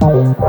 Bye.